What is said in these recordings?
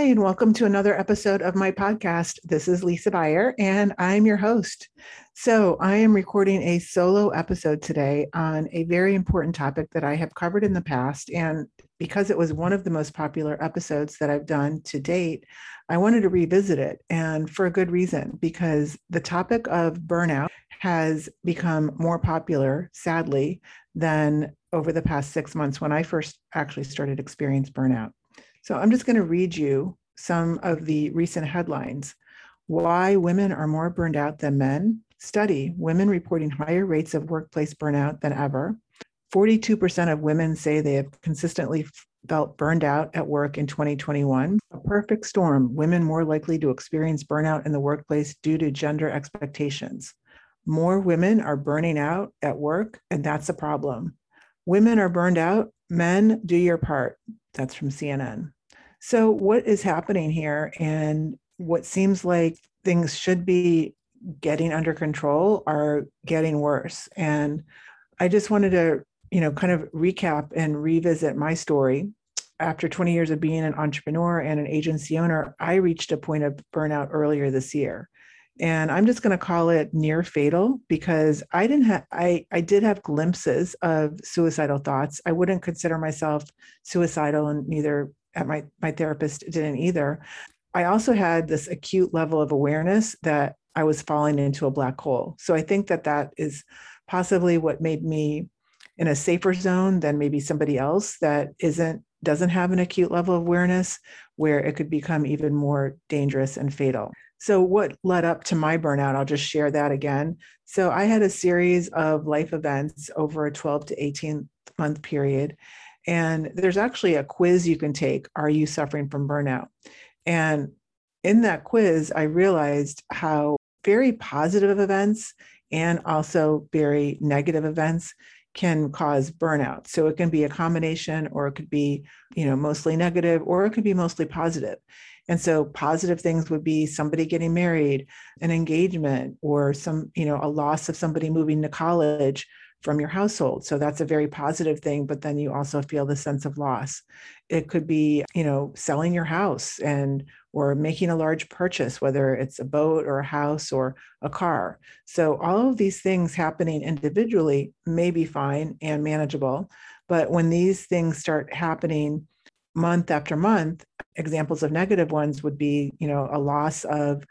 Hi, and welcome to another episode of my podcast. This is Lisa Buyer, and I'm your host. So, I am recording a solo episode today on a very important topic that I have covered in the past. And because it was one of the most popular episodes that I've done to date, I wanted to revisit it. And for a good reason, because the topic of burnout has become more popular, sadly, than over the past six months when I first actually started experiencing burnout. So I'm just going to read you some of the recent headlines. Why women are more burned out than men. Study women reporting higher rates of workplace burnout than ever. 42% of women say they have consistently felt burned out at work in 2021. A perfect storm women more likely to experience burnout in the workplace due to gender expectations. More women are burning out at work, and that's a problem. Women are burned out. Men, do your part. That's from CNN. So, what is happening here? And what seems like things should be getting under control are getting worse. And I just wanted to, you know, kind of recap and revisit my story. After 20 years of being an entrepreneur and an agency owner, I reached a point of burnout earlier this year. And I'm just going to call it near fatal because I didn't have I I did have glimpses of suicidal thoughts. I wouldn't consider myself suicidal and neither at my my therapist didn't either. I also had this acute level of awareness that I was falling into a black hole. So I think that that is possibly what made me in a safer zone than maybe somebody else that isn't doesn't have an acute level of awareness where it could become even more dangerous and fatal. So what led up to my burnout, I'll just share that again. So I had a series of life events over a 12 to 18 month period and there's actually a quiz you can take Are you suffering from burnout? And in that quiz, I realized how very positive events and also very negative events can cause burnout. So it can be a combination or it could be, you know, mostly negative or it could be mostly positive. And so positive things would be somebody getting married, an engagement or some, you know, a loss of somebody moving to college from your household. So that's a very positive thing, but then you also feel the sense of loss. It could be, you know, selling your house and or making a large purchase, whether it's a boat or a house or a car. So all of these things happening individually may be fine and manageable, but when these things start happening month after month, examples of negative ones would be, you know, a loss of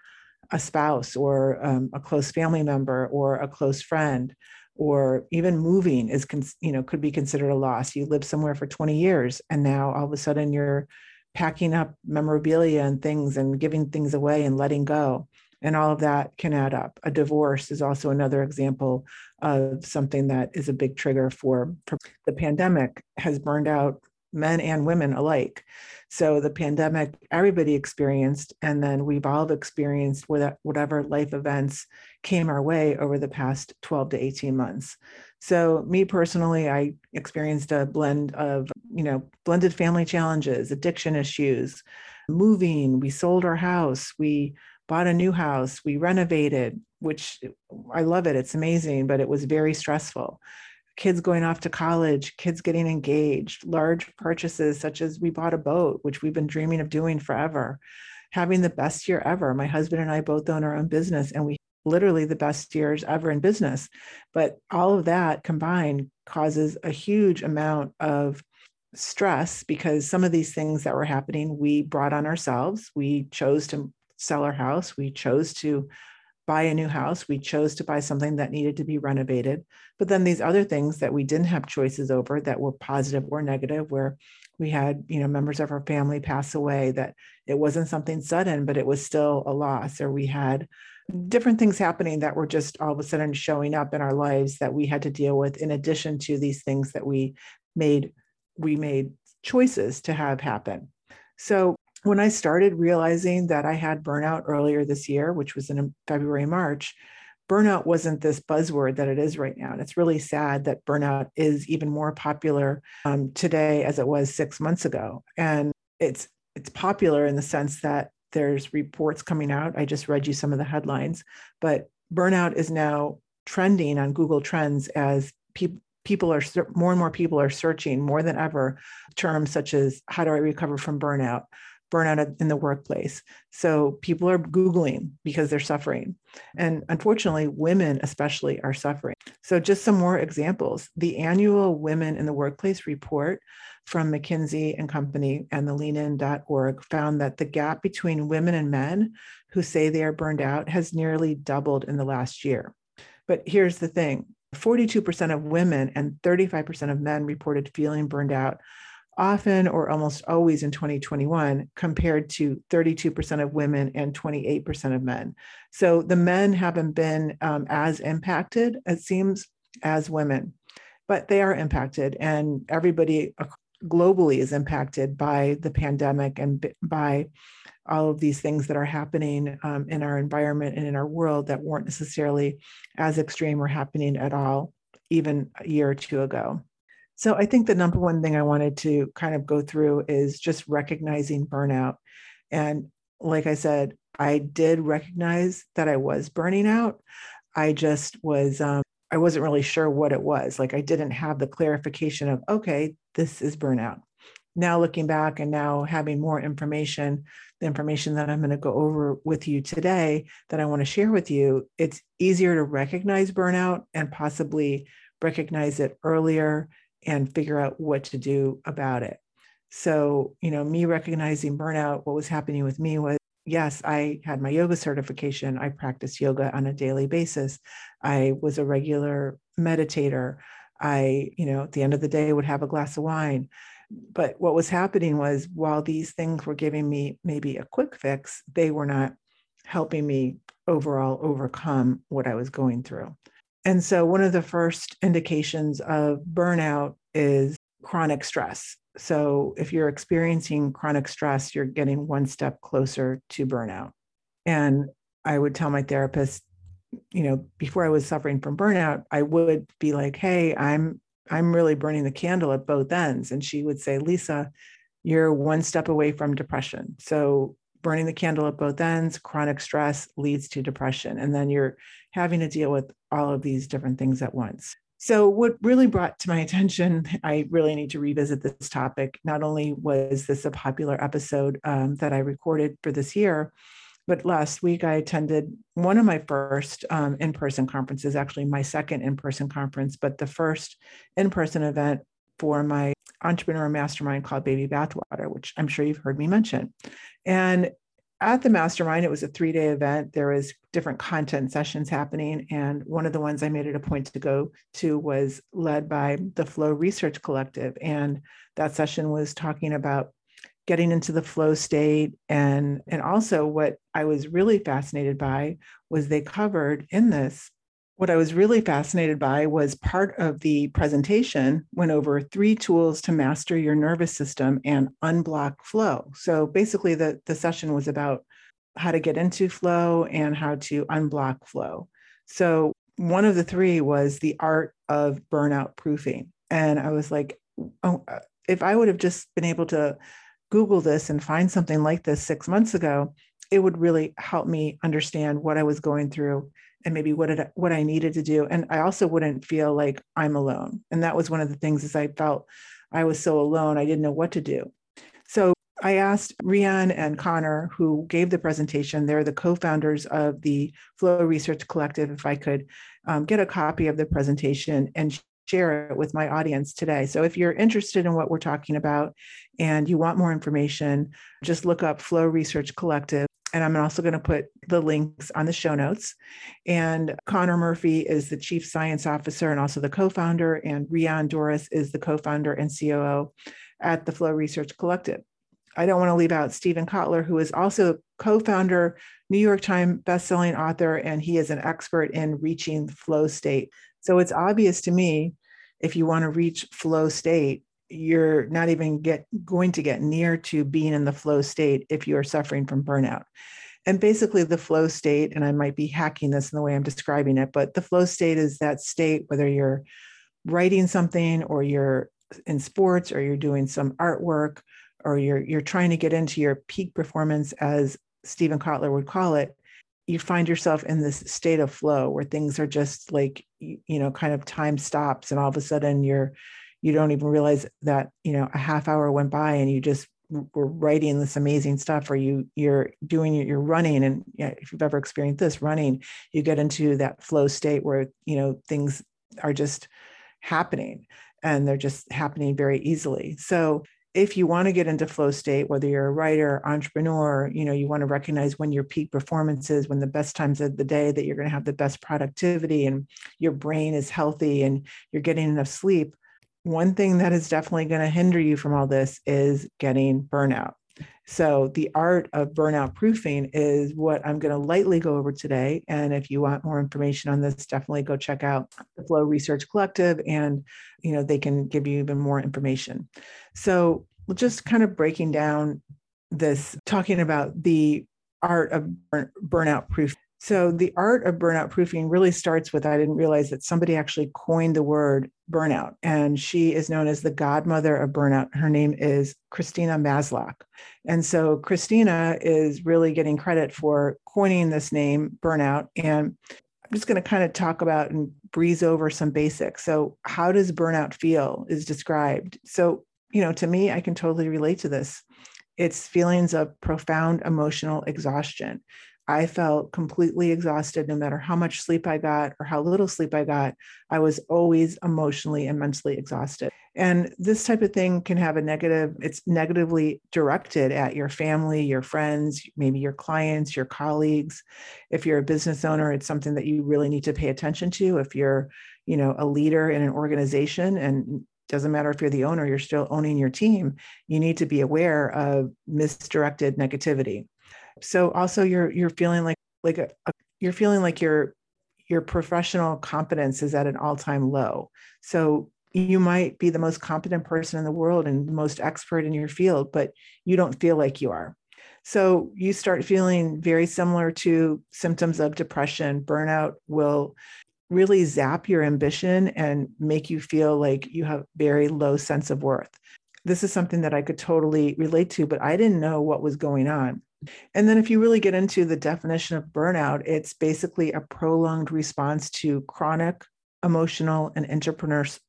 a spouse or um, a close family member or a close friend or even moving is you know could be considered a loss. You live somewhere for 20 years and now all of a sudden you're packing up memorabilia and things and giving things away and letting go. And all of that can add up. A divorce is also another example of something that is a big trigger for, for the pandemic has burned out men and women alike. So the pandemic everybody experienced and then we've all experienced whatever life events came our way over the past 12 to 18 months. So me personally i experienced a blend of you know blended family challenges addiction issues moving. We sold our house. We bought a new house. We renovated which i love it. It's amazing but it was very stressful. Kids going off to college, kids getting engaged, large purchases such as we bought a boat, which we've been dreaming of doing forever, having the best year ever. My husband and I both own our own business and we literally the best years ever in business. But all of that combined causes a huge amount of stress because some of these things that were happening we brought on ourselves. We chose to sell our house, we chose to buy a new house. We chose to buy something that needed to be renovated. But then these other things that we didn't have choices over that were positive or negative, where we had, you know, members of our family pass away, that it wasn't something sudden, but it was still a loss, or we had different things happening that were just all of a sudden showing up in our lives that we had to deal with in addition to these things that we made we made choices to have happen. So when I started realizing that I had burnout earlier this year, which was in February, March, burnout wasn't this buzzword that it is right now. And it's really sad that burnout is even more popular um, today as it was six months ago. And it's it's popular in the sense that there's reports coming out. I just read you some of the headlines, but burnout is now trending on Google Trends as people people are more and more people are searching more than ever terms such as how do I recover from burnout? Burnout in the workplace. So people are Googling because they're suffering. And unfortunately, women especially are suffering. So, just some more examples. The annual Women in the Workplace report from McKinsey and Company and the leanin.org found that the gap between women and men who say they are burned out has nearly doubled in the last year. But here's the thing 42% of women and 35% of men reported feeling burned out often or almost always in 2021 compared to 32% of women and 28% of men. So the men haven't been um, as impacted, it seems, as women, but they are impacted, and everybody globally is impacted by the pandemic and by all of these things that are happening um, in our environment and in our world that weren't necessarily as extreme or happening at all even a year or two ago. So I think the number one thing I wanted to kind of go through is just recognizing burnout. And like I said, I did recognize that I was burning out. I just was, um, I wasn't really sure what it was. Like I didn't have the clarification of, okay, this is burnout. Now looking back and now having more information, the information that I'm going to go over with you today that I want to share with you, it's easier to recognize burnout and possibly recognize it earlier and figure out what to do about it. So, you know, me recognizing burnout, what was happening with me was yes, I had my yoga certification. I practiced yoga on a daily basis. I was a regular meditator. I, you know, at the end of the day would have a glass of wine. But what was happening was while these things were giving me maybe a quick fix, they were not helping me overall overcome what I was going through. And so, one of the first indications of burnout is chronic stress. So, if you're experiencing chronic stress, you're getting one step closer to burnout. And I would tell my therapist, you know, before I was suffering from burnout, I would be like, "Hey, I'm I'm really burning the candle at both ends." And she would say, "Lisa, you're one step away from depression. So burning the candle at both ends, chronic stress leads to depression. And then you're having to deal with all of these different things at once. So, what really brought to my attention, I really need to revisit this topic. Not only was this a popular episode um, that I recorded for this year, but last week I attended one of my first um, in person conferences, actually, my second in person conference, but the first in person event for my entrepreneur mastermind called Baby Bathwater, which I'm sure you've heard me mention. And at the mastermind, it was a three day event. There was different content sessions happening. And one of the ones I made it a point to go to was led by the Flow Research Collective. And that session was talking about getting into the flow state. And, and also, what I was really fascinated by was they covered in this what I was really fascinated by was part of the presentation went over three tools to master your nervous system and unblock flow. So basically, the, the session was about how to get into flow and how to unblock flow. So one of the three was the art of burnout proofing. And I was like, oh, uh, if I would have just been able to Google this and find something like this six months ago, it would really help me understand what I was going through and maybe what it, what I needed to do. And I also wouldn't feel like I'm alone. And that was one of the things is I felt I was so alone. I didn't know what to do. So I asked Rian and Connor, who gave the presentation, they're the co-founders of the Flow Research Collective, if I could um, get a copy of the presentation and share it with my audience today. So if you're interested in what we're talking about and you want more information, just look up Flow Research Collective and I'm also going to put the links on the show notes. And Connor Murphy is the chief science officer and also the co-founder, and Rian Doris is the co-founder and COO at the Flow Research Collective. I don't want to leave out Steven Kotler, who is also co-founder, New York Times bestselling author, and he is an expert in reaching flow state. So it's obvious to me if you want to reach flow state, you're not even get going to get near to being in the flow state if you are suffering from burnout. And basically the flow state and i might be hacking this in the way i'm describing it but the flow state is that state whether you're writing something or you're in sports or you're doing some artwork or you're you're trying to get into your peak performance as Steven Kotler would call it you find yourself in this state of flow where things are just like you know kind of time stops and all of a sudden you're you don't even realize that you know a half hour went by and you just were writing this amazing stuff or you you're doing you're running. And if you've ever experienced this running you get into that flow state where you know things are just happening and they're just happening very easily. So if you want to get into flow state whether you're a writer entrepreneur you know you want to recognize when your peak performance is when the best times of the day that you're going to have the best productivity and your brain is healthy and you're getting enough sleep one thing that is definitely going to hinder you from all this is getting burnout. So, the art of burnout proofing is what I'm going to lightly go over today. And if you want more information on this, definitely go check out the Flow Research Collective and you know they can give you even more information. So, just kind of breaking down this talking about the art of burnout proof so the art of burnout proofing really starts with I didn't realize that somebody actually coined the word burnout, and she is known as the godmother of burnout. Her name is Christina Maslach. And so Christina is really getting credit for coining this name, burnout. And I'm just going to kind of talk about and breeze over some basics. So, how does burnout feel is described. So, you know, to me, I can totally relate to this. It's feelings of profound emotional exhaustion. I felt completely exhausted no matter how much sleep I got or how little sleep I got. I was always emotionally and mentally exhausted. And this type of thing can have a negative, it's negatively directed at your family, your friends, maybe your clients, your colleagues. If you're a business owner, it's something that you really need to pay attention to. If you're, you know, a leader in an organization and doesn't matter if you're the owner, you're still owning your team, you need to be aware of misdirected negativity so also you're you're feeling like like a, a, you're feeling like your your professional competence is at an all-time low. So you might be the most competent person in the world and the most expert in your field but you don't feel like you are. So you start feeling very similar to symptoms of depression. Burnout will really zap your ambition and make you feel like you have very low sense of worth. This is something that i could totally relate to but i didn't know what was going on and then, if you really get into the definition of burnout, it's basically a prolonged response to chronic emotional and interpersonal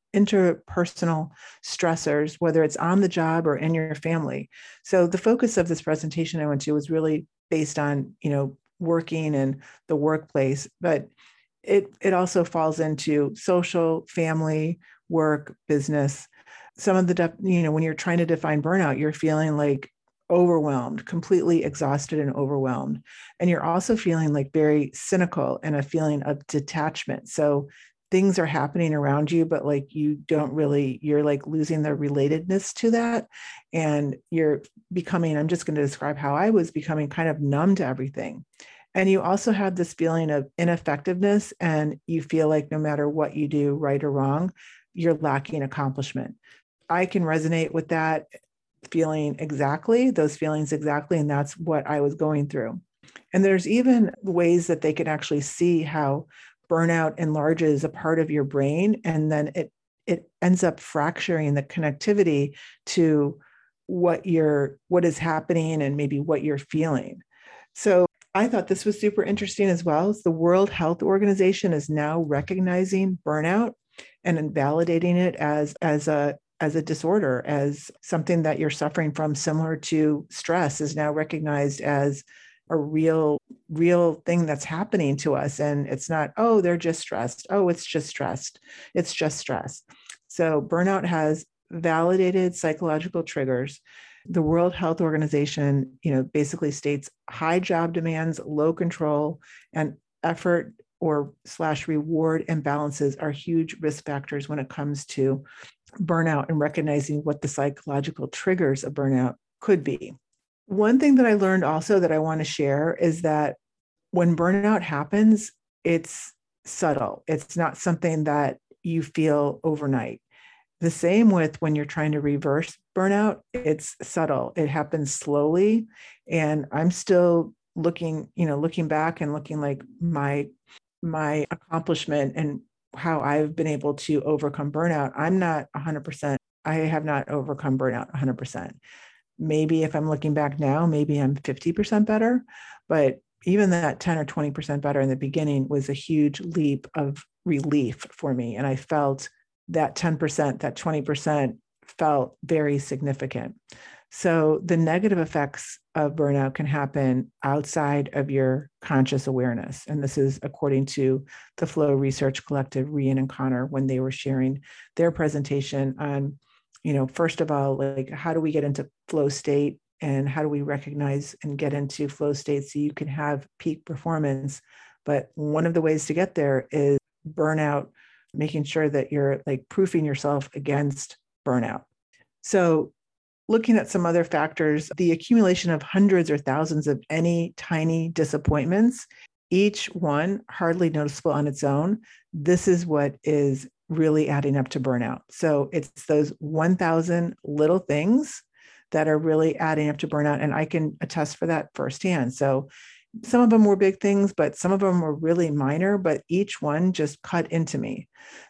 stressors, whether it's on the job or in your family. So, the focus of this presentation I went to was really based on, you know, working and the workplace, but it it also falls into social, family, work, business. Some of the, de- you know, when you're trying to define burnout, you're feeling like overwhelmed, completely exhausted and overwhelmed. And you're also feeling like very cynical and a feeling of detachment. So things are happening around you, but like you don't really, you're like losing the relatedness to that. And you're becoming, I'm just going to describe how I was becoming kind of numb to everything. And you also have this feeling of ineffectiveness, and you feel like no matter what you do, right or wrong, you're lacking accomplishment. I can resonate with that feeling exactly, those feelings exactly. And that's what I was going through. And there's even ways that they can actually see how burnout enlarges a part of your brain and then it it ends up fracturing the connectivity to what you're what is happening and maybe what you're feeling. So I thought this was super interesting as well. The World Health Organization is now recognizing burnout and invalidating it as as a as a disorder, as something that you're suffering from, similar to stress, is now recognized as a real, real thing that's happening to us. And it's not, oh, they're just stressed. Oh, it's just stressed. It's just stress. So burnout has validated psychological triggers. The World Health Organization, you know, basically states high job demands, low control, and effort or slash reward imbalances are huge risk factors when it comes to burnout and recognizing what the psychological triggers of burnout could be. One thing that I learned also that I want to share is that when burnout happens, it's subtle. It's not something that you feel overnight. The same with when you're trying to reverse burnout, it's subtle. It happens slowly. And I'm still looking, you know, looking back and looking like my my accomplishment and how I've been able to overcome burnout, I'm not 100%, I have not overcome burnout 100%. Maybe if I'm looking back now, maybe I'm 50% better, but even that 10 or 20% better in the beginning was a huge leap of relief for me. And I felt that 10%, that 20% felt very significant. So the negative effects of burnout can happen outside of your conscious awareness. And this is according to the Flow Research Collective, Rian and Connor, when they were sharing their presentation on, you know, first of all, like how do we get into flow state and how do we recognize and get into flow state so you can have peak performance. But one of the ways to get there is burnout, making sure that you're like proofing yourself against burnout. So looking at some other factors, the accumulation of hundreds or thousands of any tiny disappointments, each one hardly noticeable on its own, this is what is really adding up to burnout. So it's those 1,000 little things that are really adding up to burnout. And I can attest for that firsthand. So some of them were big things, but some of them were really minor, but each one just cut into me.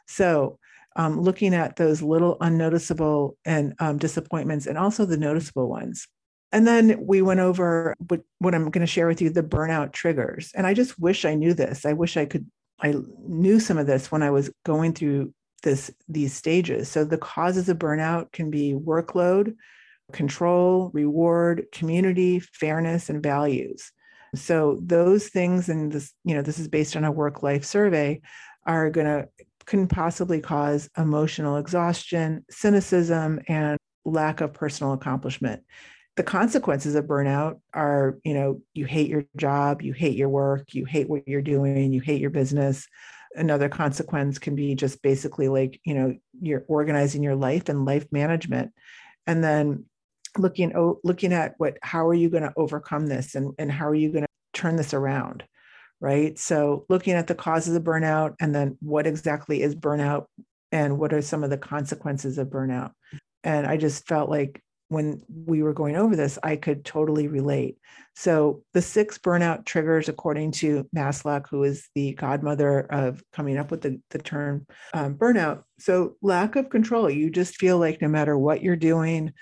So um, looking at those little unnoticeable and um, disappointments and also the noticeable ones. And then we went over what, what I'm going to share with you the burnout triggers. And I just wish I knew this. I wish I could, I knew some of this when I was going through this these stages. So the causes of burnout can be workload, control, reward, community, fairness, and values. So those things, and this, you know, this is based on a work life survey, are going to can possibly cause emotional exhaustion, cynicism, and lack of personal accomplishment. The consequences of burnout are, you know, you hate your job, you hate your work, you hate what you're doing, you hate your business. Another consequence can be just basically like, you know, you're organizing your life and life management. And then looking looking at what how are you going to overcome this and, and how are you going to turn this around right? So looking at the causes of burnout and then what exactly is burnout and what are some of the consequences of burnout. And I just felt like when we were going over this, I could totally relate. So, the six burnout triggers, according to Maslach, who is the godmother of coming up with the, the term um, burnout. So, lack of control. You just feel like no matter what you're doing,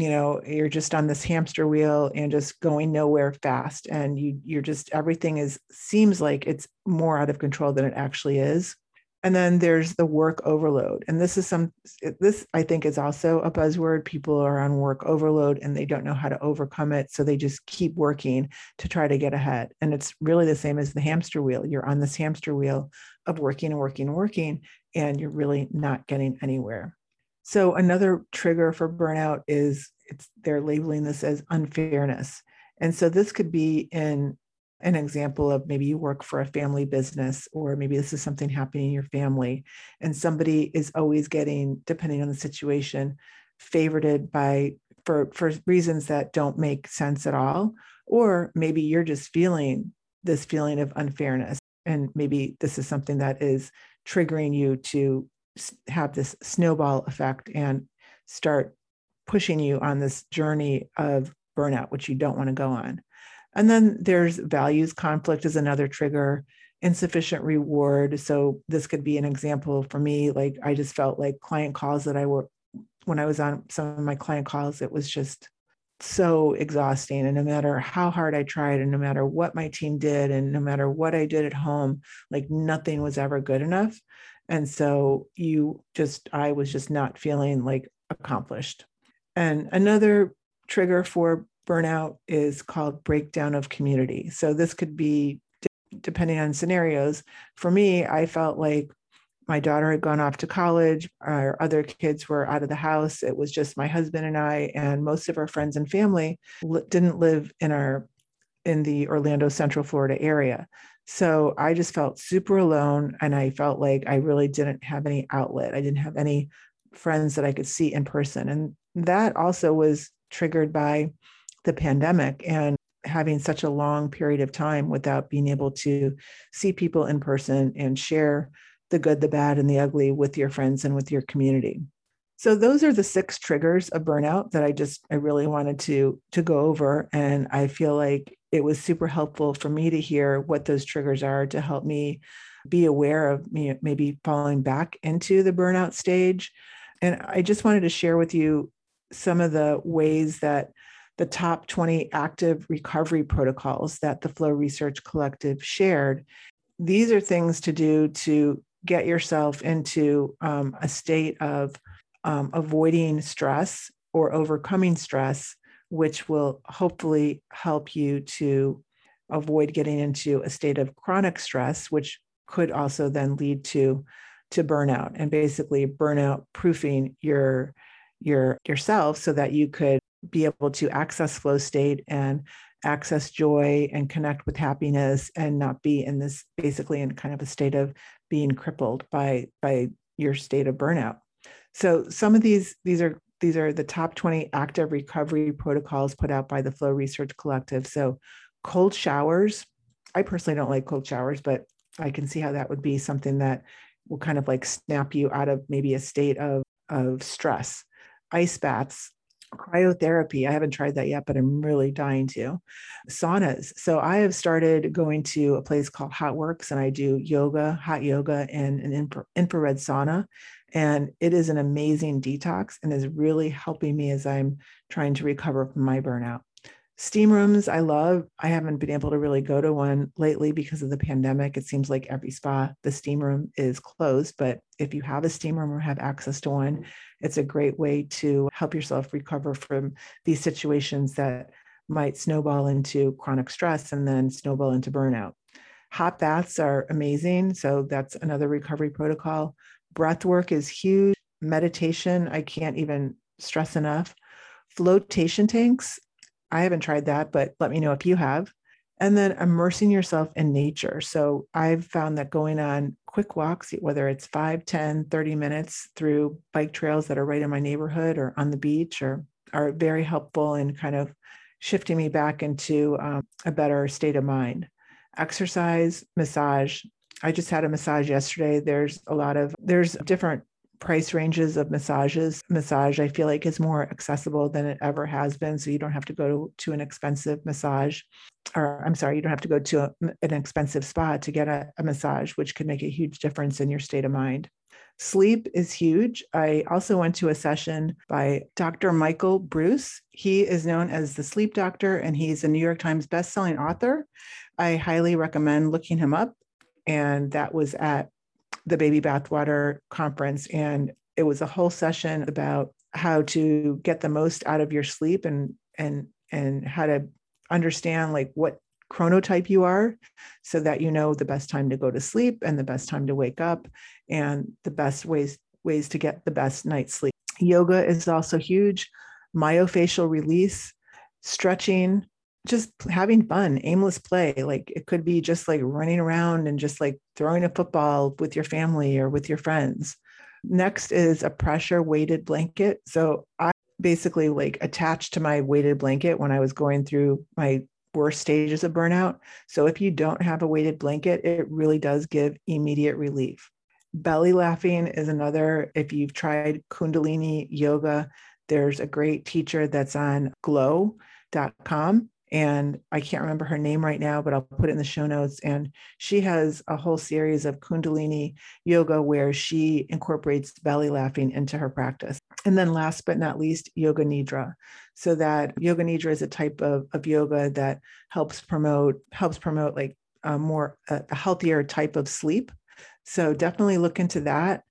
you know you're just on this hamster wheel and just going nowhere fast and you you're just everything is seems like it's more out of control than it actually is. And then there's the work overload and this is some this i think is also a buzzword. People are on work overload and they don't know how to overcome it so they just keep working to try to get ahead. And it's really the same as the hamster wheel. You're on this hamster wheel of working and working and working and you're really not getting anywhere so another trigger for burnout is it's they're labeling this as unfairness. And so this could be in an example of maybe you work for a family business or maybe this is something happening in your family and somebody is always getting depending on the situation favorited by for for reasons that don't make sense at all or maybe you're just feeling this feeling of unfairness and maybe this is something that is triggering you to have this snowball effect and start pushing you on this journey of burnout, which you don't want to go on. And then there's values conflict is another trigger, insufficient reward. So this could be an example for me. Like I just felt like client calls that I were when I was on some of my client calls, it was just so exhausting. And no matter how hard I tried, and no matter what my team did, and no matter what I did at home, like nothing was ever good enough. And so you just, I was just not feeling like accomplished. And another trigger for burnout is called breakdown of community. So this could be depending on scenarios. For me, I felt like my daughter had gone off to college, our other kids were out of the house. It was just my husband and I, and most of our friends and family didn't live in our in the Orlando Central Florida area. So I just felt super alone and I felt like I really didn't have any outlet. I didn't have any friends that I could see in person. And that also was triggered by the pandemic and having such a long period of time without being able to see people in person and share the good, the bad, and the ugly with your friends and with your community. So those are the six triggers of burnout that I just I really wanted to to go over and I feel like it was super helpful for me to hear what those triggers are to help me be aware of me maybe falling back into the burnout stage. And I just wanted to share with you some of the ways that the top 20 active recovery protocols that the Flow Research Collective shared. These are things to do to get yourself into um, a state of um, avoiding stress or overcoming stress which will hopefully help you to avoid getting into a state of chronic stress, which could also then lead to to burnout and basically burnout proofing your your yourself so that you could be able to access flow state and access joy and connect with happiness and not be in this basically in kind of a state of being crippled by by your state of burnout. So some of these these are these are the top 20 active recovery protocols put out by the flow research collective. So cold showers i personally don't like cold showers but i can see how that would be something that will kind of like snap you out of maybe a state of of stress. Ice baths cryotherapy. I haven't tried that yet, but I'm really dying to. Saunas. So I have started going to a place called HOTWORX and I do yoga, hot yoga, and an infra- infrared sauna. And it is an amazing detox and is really helping me as I'm trying to recover from my burnout. Steam rooms, I love. I haven't been able to really go to one lately because of the pandemic. It seems like every spa, the steam room is closed. But if you have a steam room or have access to one, it's a great way to help yourself recover from these situations that might snowball into chronic stress and then snowball into burnout. Hot baths are amazing. So that's another recovery protocol. Breath work is huge. Meditation, I can't even stress enough. Flotation tanks, I haven't tried that, but let me know if you have. And then immersing yourself in nature. So I've found that going on quick walks, whether it's 5, 10, 30 minutes through bike trails that are right in my neighborhood or on the beach, or are very helpful in kind of shifting me back into um, a better state of mind. Exercise, massage. I just had a massage yesterday. There's a lot of, there's different price ranges of massages. Massage, I feel like, is more accessible than it ever has been. So you don't have to go to, an expensive massage, or I'm sorry, you don't have to go to a, an expensive spa to get a, a massage, which can make a huge difference in your state of mind. Sleep is huge. I also went to a session by Dr. Michael Breus. He is known as the sleep doctor, and he's a New York Times bestselling author. I highly recommend looking him up. And that was at the baby bathwater conference and it was a whole session about how to get the most out of your sleep and and and how to understand like what chronotype you are so that you know the best time to go to sleep and the best time to wake up and the best ways ways to get the best night's sleep. Yoga is also huge. Myofascial release stretching just having fun, aimless play. Like it could be just like running around and just like throwing a football with your family or with your friends. Next is a pressure weighted blanket. So I basically like attached to my weighted blanket when I was going through my worst stages of burnout. So if you don't have a weighted blanket, it really does give immediate relief. Belly laughing is another. If you've tried Kundalini yoga, there's a great teacher that's on glo.com and I can't remember her name right now, but I'll put it in the show notes. And she has a whole series of Kundalini yoga where she incorporates belly laughing into her practice. And then last but not least, yoga nidra. So that yoga nidra is a type of, of yoga that helps promote, helps promote like a more a healthier type of sleep. So definitely look into that.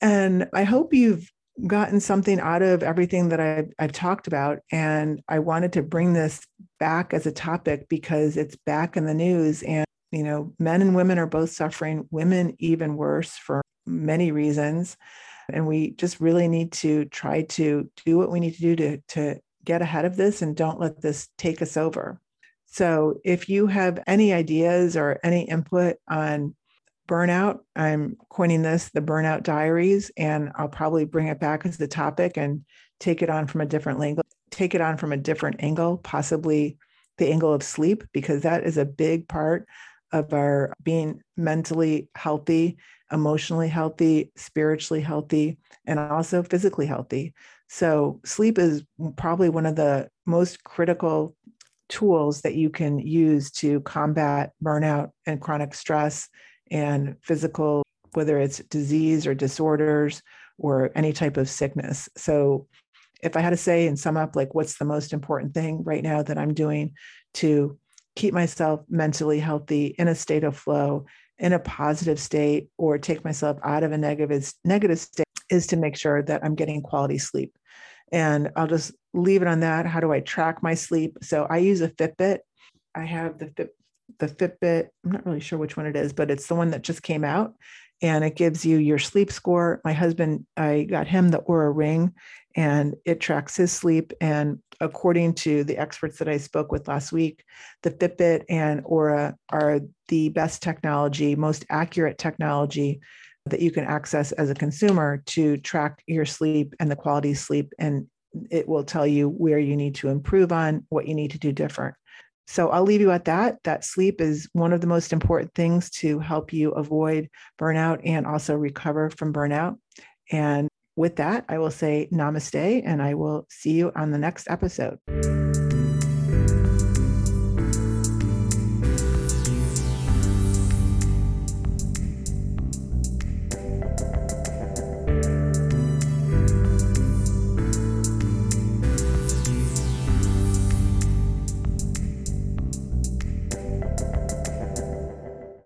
And I hope you've gotten something out of everything that I've, I've talked about. And I wanted to bring this back as a topic because it's back in the news. And, you know, men and women are both suffering, women even worse for many reasons. And we just really need to try to do what we need to do to, to get ahead of this and don't let this take us over. So if you have any ideas or any input on burnout. I'm coining this the burnout diaries, and I'll probably bring it back as the topic and take it on from a different angle, take it on from a different angle, possibly the angle of sleep, because that is a big part of our being mentally healthy, emotionally healthy, spiritually healthy, and also physically healthy. So, sleep is probably one of the most critical tools that you can use to combat burnout and chronic stress and physical, whether it's disease or disorders or any type of sickness. So, if I had to say and sum up, like, what's the most important thing right now that I'm doing to keep myself mentally healthy in a state of flow, in a positive state, or take myself out of a negative, negative state is to make sure that I'm getting quality sleep. And I'll just leave it on that. How do I track my sleep? So I use a Fitbit. I have the Fit, the Fitbit. I'm not really sure which one it is, but it's the one that just came out and it gives you your sleep score. My husband, I got him the Oura Ring and it tracks his sleep. And according to the experts that I spoke with last week, the Fitbit and Oura are the best technology, most accurate technology that you can access as a consumer to track your sleep and the quality of sleep. And it will tell you where you need to improve on, what you need to do different. So I'll leave you at that. That sleep is one of the most important things to help you avoid burnout and also recover from burnout. And with that, I will say namaste and I will see you on the next episode.